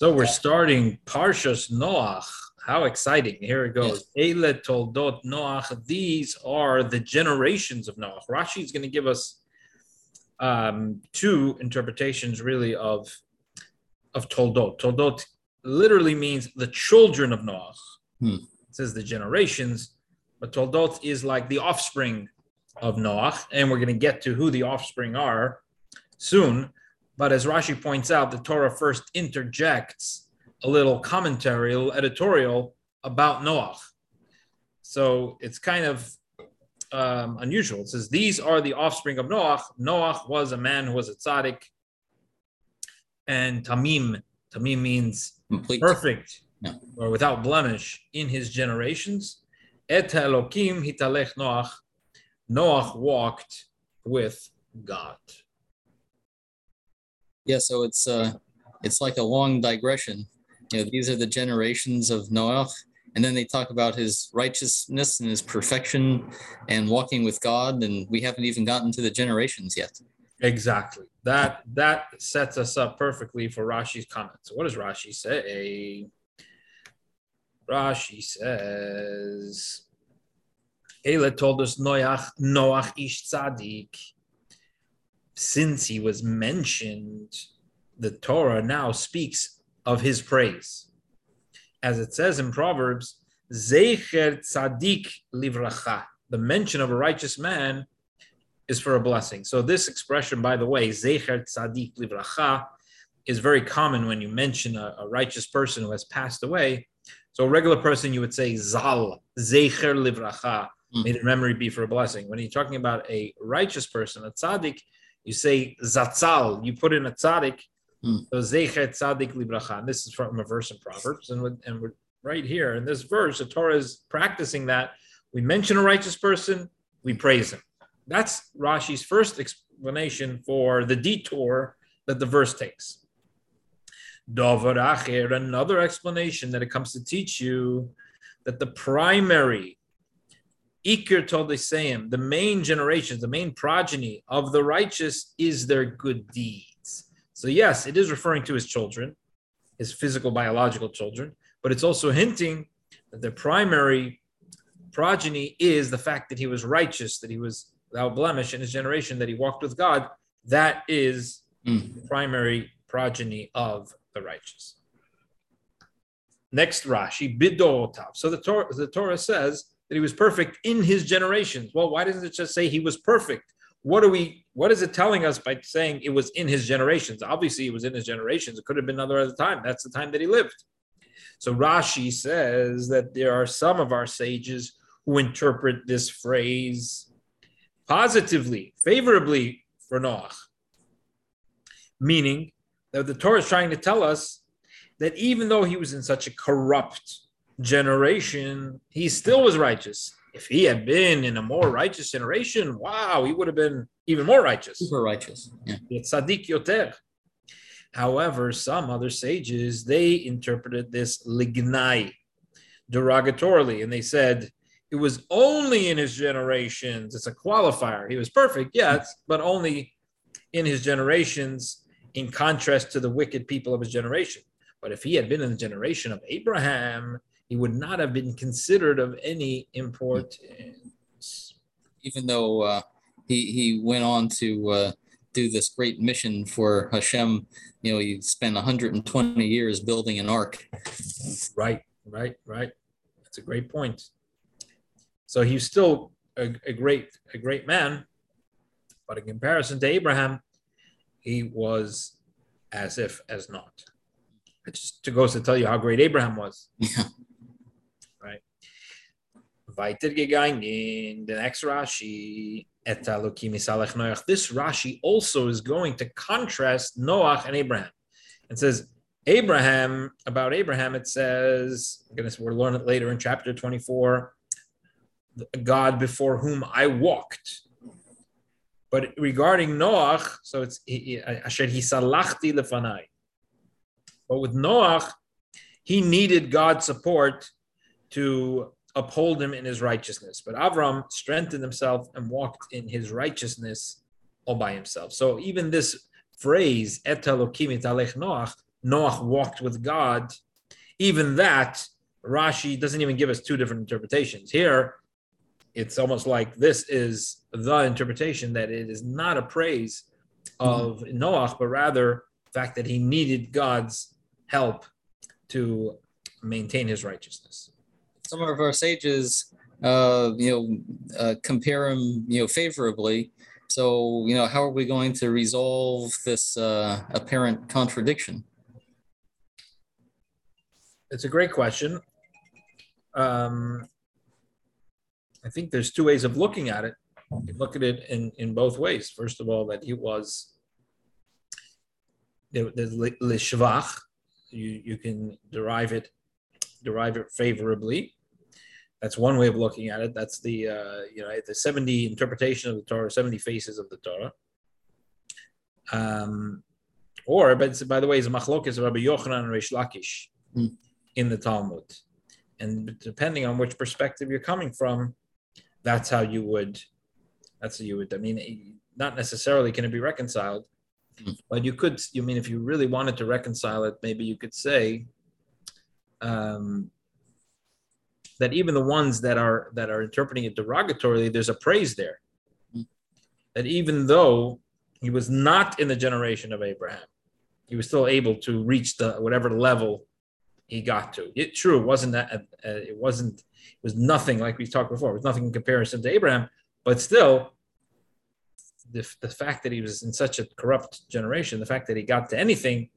So we're starting Parshas Noach. How exciting! Here it goes. Eile toldot Noach. These are the generations of Noach. Rashi is going to give us um, two interpretations, really, of of toldot. Toldot literally means the children of Noach. Hmm. It says the generations, but toldot is like the offspring of Noach, and we're going to get to who the offspring are soon. But as Rashi points out, the Torah first interjects a little commentary, a little editorial about Noach. So it's kind of um, unusual. It says, These are the offspring of Noach. Noach was a man who was a tzaddik. And Tamim, Tamim means Complete. perfect or without blemish in his generations. Et Elokim hitalech Noach. Noach walked with God. Yeah, so it's uh it's like a long digression. You know, these are the generations of Noach, and then they talk about his righteousness and his perfection and walking with God, and we haven't even gotten to the generations yet. Exactly. That that sets us up perfectly for Rashi's comments. What does Rashi say? Rashi says, Eile toldot Noach, Noach ish tzaddik. Since he was mentioned, the Torah now speaks of his praise. As it says in Proverbs, Zecher tzaddik livracha. The mention of a righteous man is for a blessing. So this expression, by the way, Zecher Tzadik Livracha, is very common when you mention a, a righteous person who has passed away. So a regular person, you would say Zal, Zecher Livracha, Mm. may the memory be for a blessing. When you're talking about a righteous person, a tzaddik, you say Zatzal, you put in a tzaddik, Mm. so Zecher Tzadik Livracha. And this is from a verse in Proverbs. And, with- and we're right here in this verse, the Torah is practicing that. We mention a righteous person, we praise him. That's Rashi's first explanation for the detour that the verse takes. Dover Acher, another explanation that it comes to teach you that the primary Iker the sam the main generations, the main progeny of the righteous is their good deeds. So, yes, it is referring to his children, his physical, biological children, but it's also hinting that the primary progeny is the fact that he was righteous, that he was without blemish in his generation, that he walked with God. That is Mm. the primary progeny of the righteous. Next Rashi, Bidorotav. So the Torah, the Torah says that he was perfect in his generations. Well, why doesn't it just say he was perfect? What are we? What is it telling us by saying it was in his generations? Obviously, it was in his generations. It could have been another other time. That's the time that he lived. So Rashi says that there are some of our sages who interpret this phrase positively, favorably for Noach, meaning that the Torah is trying to tell us that even though he was in such a corrupt generation, he still was righteous. If he had been in a more righteous generation, wow, he would have been even more righteous. Super righteous. Yeah. Tzaddik yoter. However, some other sages they interpreted this lignai derogatorily, and they said it was only in his generations. It's a qualifier. He was perfect, yes, but only in his generations, in contrast to the wicked people of his generation. But if he had been in the generation of Abraham, he would not have been considered of any importance. Even though uh, he he went on to uh, do this great mission for Hashem, you know, he spent 120 years building an ark. Right, right, right. That's a great point. So he's still a, a great, a great man, but in comparison to Abraham, he was as if as not. It just goes to tell you how great Abraham was. Yeah. The next Rashi. This Rashi also is going to contrast Noach and Abraham. It says, Abraham, about Abraham, it says, I'm we'll learn it later in chapter 24, God before whom I walked. But regarding Noach, so it's Asher Hisalachti lefanai. But with Noach, he needed God's support to uphold him in his righteousness. But Avram strengthened himself and walked in his righteousness all by himself. So even this phrase, Et Elokim italech Noach, Noach walked with God, even that Rashi doesn't even give us two different interpretations. Here, it's almost like this is the interpretation that it is not a praise of mm-hmm. Noach, but rather the fact that he needed God's help to maintain his righteousness. Some of our sages, uh, you know, uh, compare him, you know, favorably. So, you know, how are we going to resolve this uh, apparent contradiction? It's a great question. Um, I think there's two ways of looking at it. You look at it in, in both ways. First of all, that he was the, the lishvach, you, you can derive it derive it favorably. That's one way of looking at it. That's the uh, you know the seventy interpretation of the Torah, seventy faces of the Torah. Um, or, but by the way, is machlokes Rabbi Yochanan and Reish Lakish mm. in the Talmud, and depending on which perspective you're coming from, that's how you would. That's how you would. I mean, not necessarily can it be reconciled, but you could, you mean, if you really wanted to reconcile it, maybe you could say um, that even the ones that are that are interpreting it derogatorily, there's a praise there. That even though he was not in the generation of Abraham, he was still able to reach the whatever level he got to. It true, it wasn't that uh, it wasn't it was nothing like we talked before. It was nothing in comparison to Abraham, but still the, the fact that he was in such a corrupt generation, the fact that he got to anything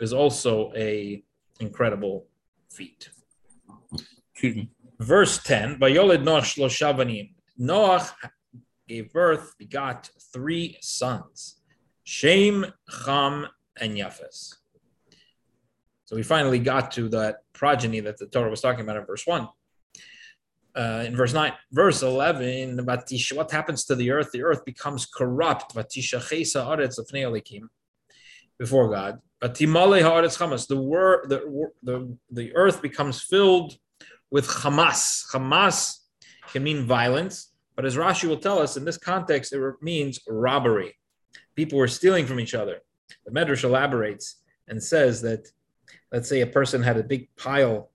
is also a incredible feat. Verse 10, Vayolid Noach Noach gave birth, begot three sons, Shem, Cham, and Yafes. So we finally got to that progeny that the Torah was talking about in verse 1 uh, in verse 9. Verse 11, what happens to the earth? The earth becomes corrupt. Before God. The word the, the, the earth becomes filled with Hamas. Hamas can mean violence, but as Rashi will tell us, in this context, it means robbery. People were stealing from each other. The Medrash elaborates and says that, let's say, a person had a big pile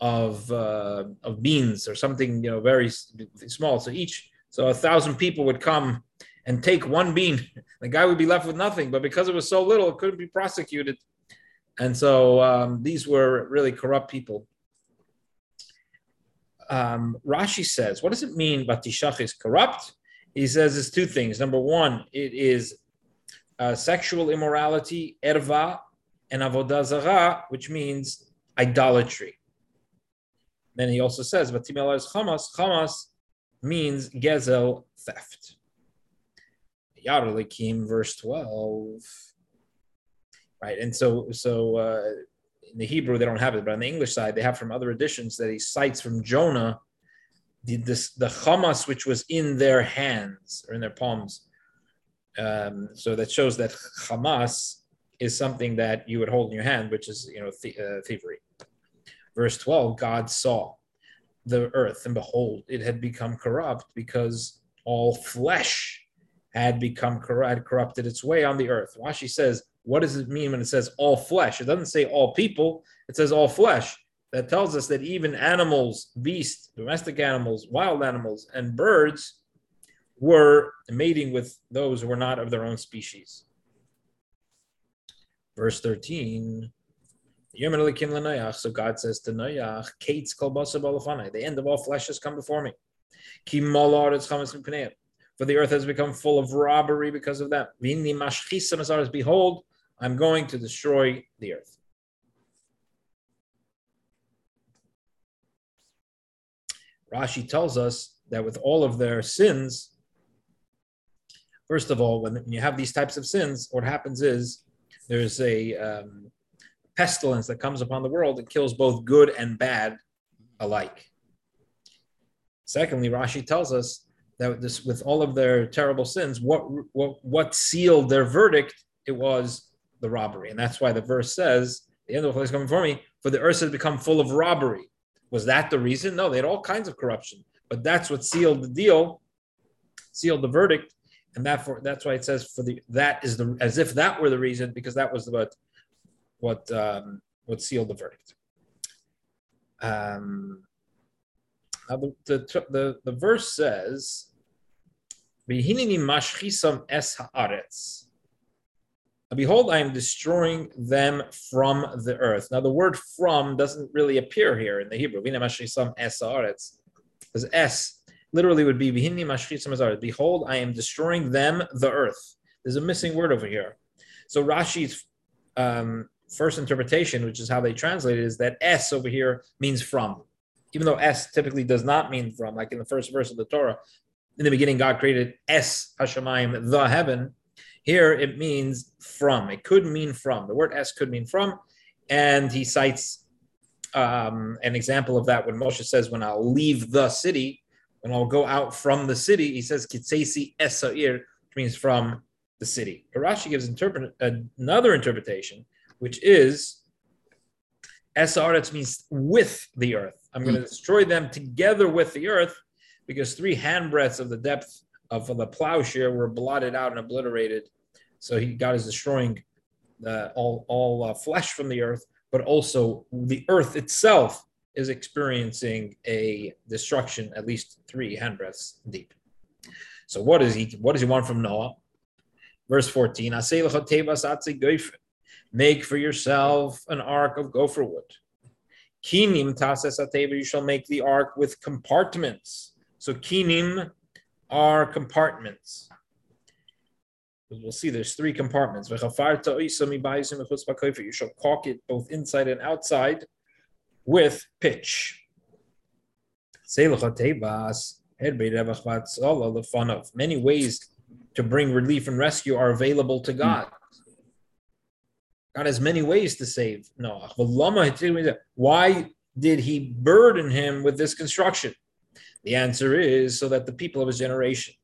of uh, of beans or something you know very small. So each so a thousand people would come and take one bean. The guy would be left with nothing, but because it was so little, it couldn't be prosecuted. And so um, these were really corrupt people. Um, Rashi says, what does it mean Batishach is corrupt? He says it's two things. Number one, it is uh, sexual immorality, erva, and avodah zarah, which means idolatry. Then he also says, "Vatimel is chamas." Chamas means gezel theft. Yaralikim, verse twelve. Right, and so so uh, in the Hebrew they don't have it, but on the English side they have from other editions that he cites from Jonah the this, the chamas which was in their hands or in their palms. Um, so that shows that chamas is something that you would hold in your hand, which is you know th- uh, thievery. Verse 12 God saw the earth, and behold, it had become corrupt because all flesh had become had corrupted its way on the earth. Rashi says, what does it mean when it says all flesh? It doesn't say all people, it says all flesh. That tells us that even animals, beasts, domestic animals, wild animals, and birds were mating with those who were not of their own species. Verse 13 so God says to Noach, Kates the end of all flesh has come before me. For the earth has become full of robbery because of that. Behold, I'm going to destroy the earth. Rashi tells us that with all of their sins, first of all, when you have these types of sins, what happens is there's a um, pestilence that comes upon the world that kills both good and bad alike. Secondly, Rashi tells us that this, with all of their terrible sins, what, what, what sealed their verdict? It was the robbery. And that's why the verse says, the end of the place coming for me, for the earth has become full of robbery. Was that the reason? No, they had all kinds of corruption, but that's what sealed the deal, sealed the verdict. And therefore, that's why it says for the that is the as if that were the reason, because that was what what um, what sealed the verdict. Um, now the, the, the, the verse says, mashchisam es haaretz. Behold, I am destroying them from the earth. Now, the word from doesn't really appear here in the Hebrew. Because es literally would be Behold, I am destroying them, the earth. There's a missing word over here. So Rashi's um, first interpretation, which is how they translate it, is that S over here means from. Even though S typically does not mean from, like in the first verse of the Torah, in the beginning, God created S Hashemayim, the heaven. Here it means from. It could mean from. The word S could mean from. And he cites um, an example of that when Moshe says, When I'll leave the city, when I'll go out from the city, he says, Kitsesi Esair, which means from the city. Rashi gives interpret, another interpretation, which is Esaretz means with the earth. I'm going to hmm. destroy them together with the earth because three handbreadths of the depth of the plowshare were blotted out and obliterated. So he God is destroying the, all all uh, flesh from the earth, but also the earth itself is experiencing a destruction at least three handbreadths deep. So what does he what does he want from Noah? Verse 14, make for yourself an ark of gopher wood. Kinim you shall make the ark with compartments. So kinim are compartments. We'll see there's three compartments. You shall caulk it both inside and outside with pitch. Er many ways to bring relief and rescue are available to God. God has many ways to save Noah. Why did he burden him with this construction? The answer is so that the people of his generation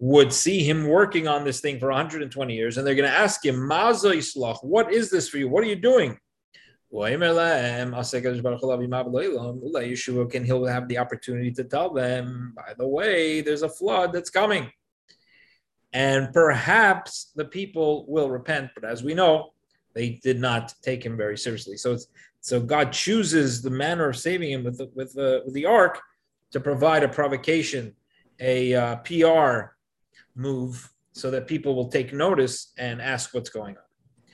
would see him working on this thing for 120 years, and they're going to ask him, what is this for you? What are you doing? Can he'll have the opportunity to tell them, by the way, there's a flood that's coming. And perhaps the people will repent, but as we know, they did not take him very seriously. So so God chooses the manner of saving him with the, with the, with the ark to provide a provocation, a uh, PR move, so that people will take notice and ask what's going on.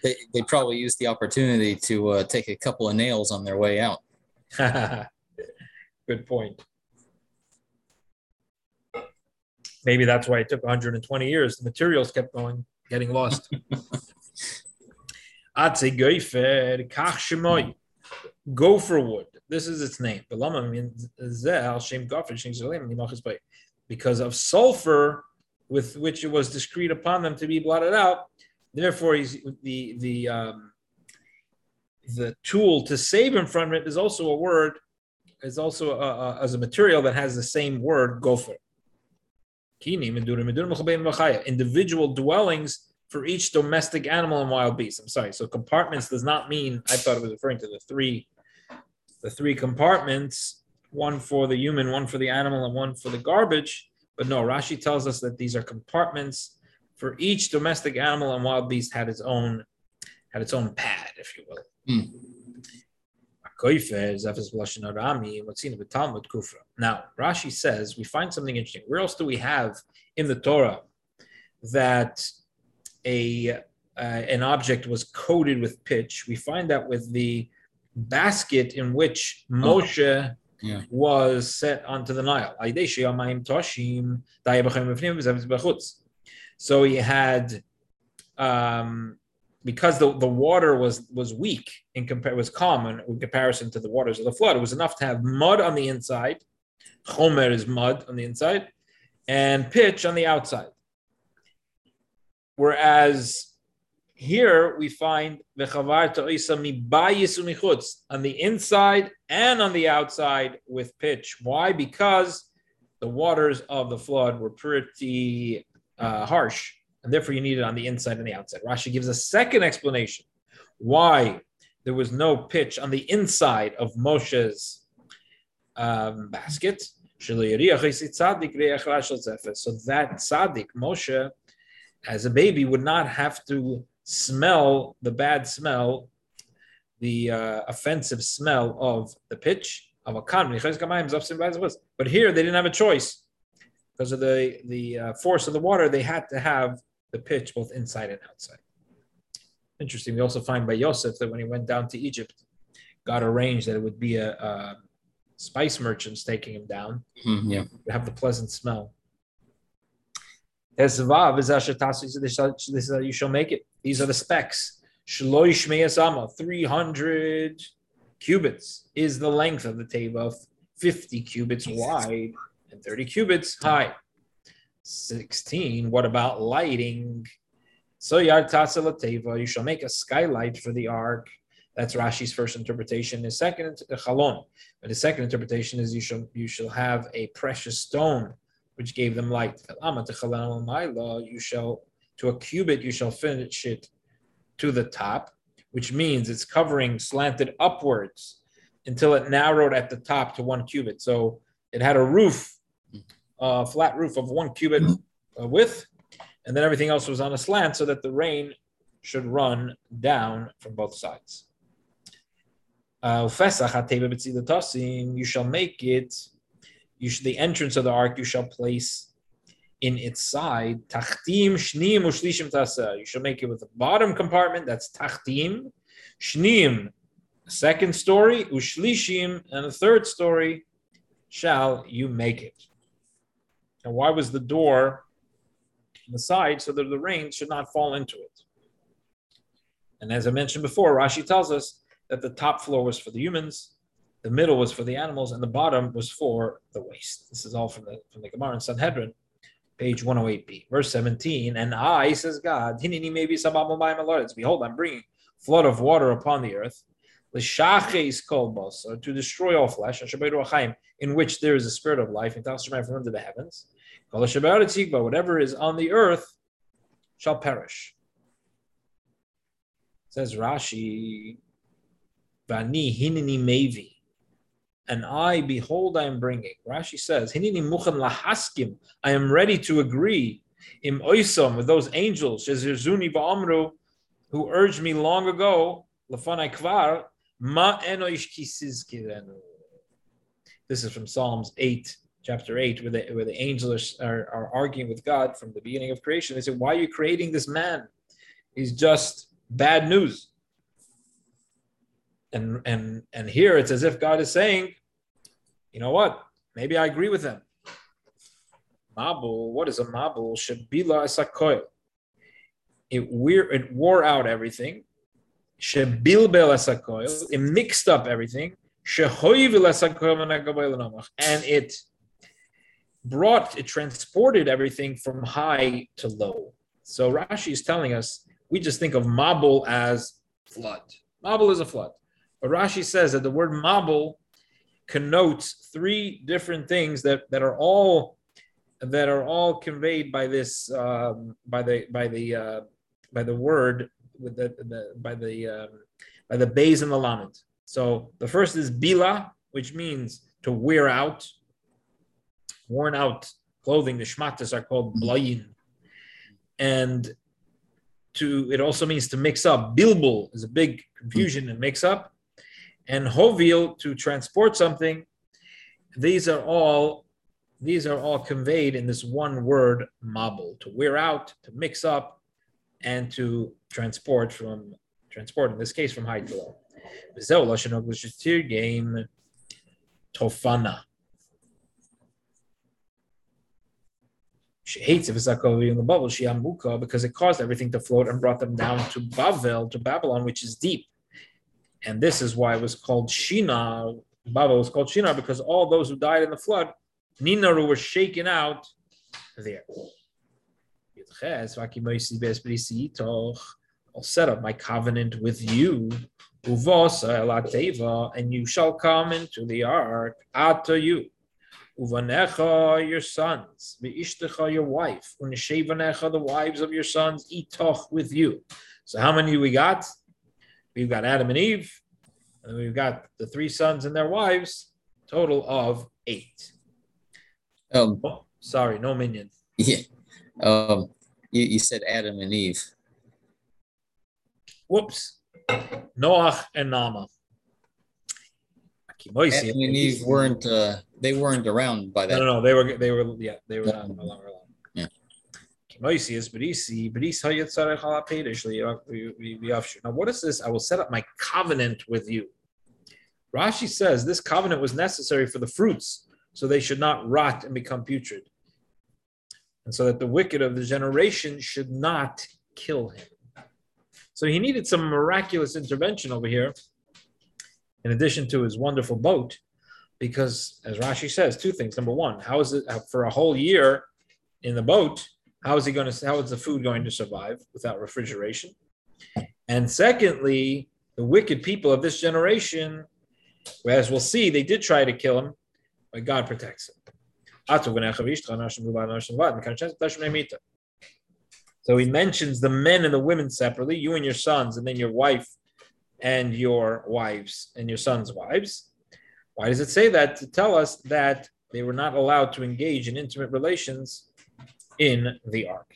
They, they probably used the opportunity to uh, take a couple of nails on their way out. Good point. Maybe that's why it took 120 years. The materials kept going, getting lost. Gopher wood. This is its name. Because of sulfur with which it was decreed upon them to be blotted out. Therefore, he's the the um, the tool to save him from it is also a word, is also a, a, as a material that has the same word, gopher. Individual dwellings for each domestic animal and wild beast. I'm sorry. So compartments does not mean I thought it was referring to the three the three compartments, one for the human, one for the animal, and one for the garbage. But no, Rashi tells us that these are compartments for each domestic animal and wild beast had its own had its own pad, if you will. Mm. Now, Rashi says we find something interesting. Where else do we have in the Torah that a uh, an object was coated with pitch? We find that with the basket in which oh. Moshe yeah. was set onto the Nile. So he had, um, because the, the water was was weak in compare was common in comparison to the waters of the flood. It was enough to have mud on the inside. Chomer is mud on the inside, and pitch on the outside. Whereas here we find on the inside and on the outside with pitch. Why? Because the waters of the flood were pretty uh, harsh, and therefore you need it on the inside and the outside. Rashi gives a second explanation why there was no pitch on the inside of Moshe's um, basket. So that tzaddik Moshe, as a baby, would not have to smell the bad smell, the uh, offensive smell of the pitch of a kan. But here they didn't have a choice because of the the uh, force of the water. They had to have the pitch both inside and outside. Interesting. We also find by Yosef that when he went down to Egypt, God arranged that it would be a, a spice merchants taking him down. Mm, yeah. To have the pleasant smell. This is how you shall make it. These are the specs. 300 cubits is the length of the teva, 50 cubits wide and 30 cubits high. 16. What about lighting? So yard teva, you shall make a skylight for the ark. That's Rashi's first interpretation. His second uh, chalon, but his second interpretation is you shall you shall have a precious stone which gave them light. You shall to a cubit you shall finish it to the top, which means it's covering slanted upwards until it narrowed at the top to one cubit. So it had a roof, a flat roof of one cubit uh, width, and then everything else was on a slant so that the rain should run down from both sides. Uh, you shall make it, you should, the entrance of the ark you shall place in its side. Tachtim, shnim, ushlishim tasa. You shall make it with a bottom compartment, that's tachtim. Shnim, second story, ushlishim, and the third story, shall you make it. And why was the door on the side so that the rain should not fall into it? And as I mentioned before, Rashi tells us that the top floor was for the humans, the middle was for the animals, and the bottom was for the waste. This is all from the from the Gemara in Sanhedrin page 108b, verse 17. And I, says God, behold, I'm bringing flood of water upon the earth, The Shakes called Bosa to destroy all flesh, in which there is a spirit of life, and from under the heavens. Whatever is on the earth shall perish. Says Rashi, Vani hinini mevi and I, behold, I am bringing. Rashi says, Hinini muchan lahaskim, I am ready to agree im oisom with those angels, Shezirzuni va'amru, who urged me long ago, lafanai kvar, ma. This is from Psalms 8, chapter 8, where the, where the angels are, are arguing with God from the beginning of creation. They say, Why are you creating this man? He's just bad news. And and and here it's as if God is saying, you know what? Maybe I agree with them. Mabul, what is a mabul? Shabila esakoil. It weir it wore out everything. Shebilbel esakoil. It mixed up everything. And it brought it transported everything from high to low. So Rashi is telling us we just think of mabul as flood. Mabul is a flood. But Rashi says that the word mabul connotes three different things that, that are all that are all conveyed by this um, by the by the uh, by the word with the, the by the um, by the bays and the lamed. So the first is bila, which means to wear out, worn out clothing. The shmatas are called blayin, and to it also means to mix up. Bilbul is a big confusion and mix up and hovil to transport something. These are all these are all conveyed in this one word mabul to wear out, to mix up, and to transport from transport in this case from high to low. game tofana. She hates if it's in the bubble, she amuka, because it caused everything to float and brought them down to Bavel, to Babylon, which is deep and this is why it was called Shina. Baba was called Shina because all those who died in the flood, Ninaru were shaken out there. I'll set up my covenant with you, and you shall come into the ark, Ata you, Uvanecha your sons, Veishtecha your wife, the wives of your sons, Itoch with you. So how many we got? We've got Adam and Eve, and we've got the three sons and their wives, total of eight. Um, oh, sorry, no minyan. Yeah. Um, you, you said Adam and Eve. Whoops. Noah and Naamah. Adam and Eve weren't uh, they weren't around by that. No, no, no, they were they were yeah, they were not no longer alive. Now, what is this? I will set up my covenant with you. Rashi says this covenant was necessary for the fruits, so they should not rot and become putrid. And so that the wicked of the generation should not kill him. So he needed some miraculous intervention over here, in addition to his wonderful boat, because as Rashi says, two things. Number one, how is it for a whole year in the boat? How is he going to? How is the food going to survive without refrigeration? And secondly, the wicked people of this generation, as we'll see, they did try to kill him, but God protects him. So he mentions the men and the women separately, you and your sons, and then your wife and your wives and your sons' wives. Why does it say that? To tell us that they were not allowed to engage in intimate relations in the ark.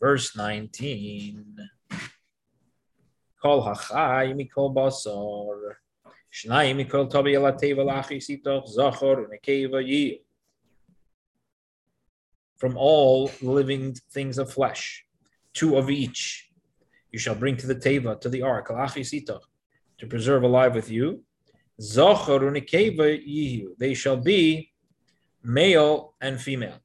Verse 19. Kol hachai mikol basar. Shnai mikol tobi elateva lachi sitoch zachor nekeva yi. From all living things of flesh, two of each, you shall bring to the teva, to the ark, to preserve alive with you. They shall be male and female.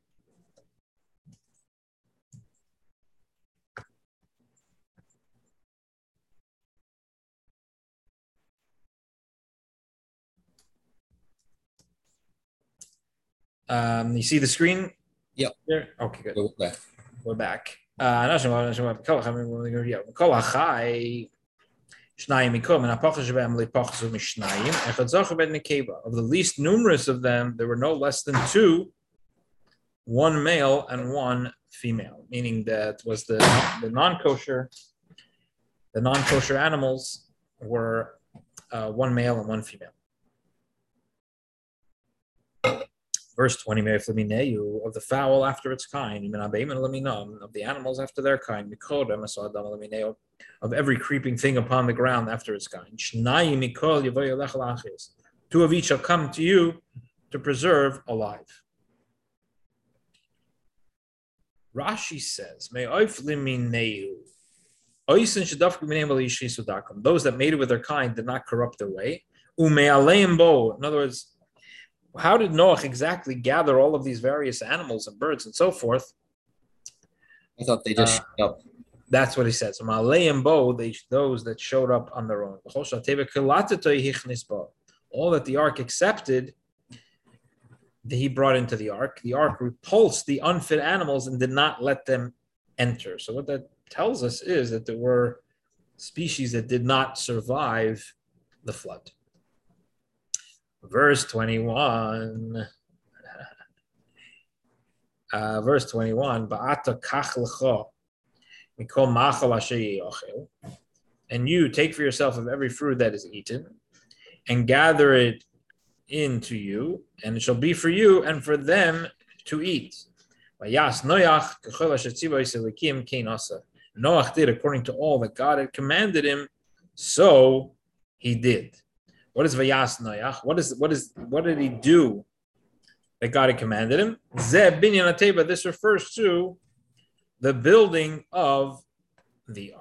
Um, you see the screen? Yep. There? Okay, good. Go back. We're back. Uh, Of the least numerous of them, there were no less than two, one male and one female, meaning that was the, the non-kosher, the non-kosher animals were uh, one male and one female. Verse 20, may "Mei flamineu, of the fowl after its kind, of the animals after their kind, of every creeping thing upon the ground after its kind. Two of each shall come to you to preserve alive. Rashi says, "May oif limineu." Oisin shadafku minei bali yishisudakam. Those that made it with their kind did not corrupt their way. In other words, how did Noach exactly gather all of these various animals and birds and so forth? I thought they just Uh, up. That's what he says. Bo, they those that showed up on their own. All that the ark accepted, that he brought into the ark. The ark repulsed the unfit animals and did not let them enter. So what that tells us is that there were species that did not survive the flood. Verse 21. Uh, verse 21. Ba'ata kach lecho mikol machal yochel. And you take for yourself of every fruit that is eaten, and gather it into you, and it shall be for you and for them to eat. Noach did according to all that God had commanded him, so he did. What is Vayas Noach? What is what is what did he do that God had commanded him? Zeb binyan ateva. This refers to the building of the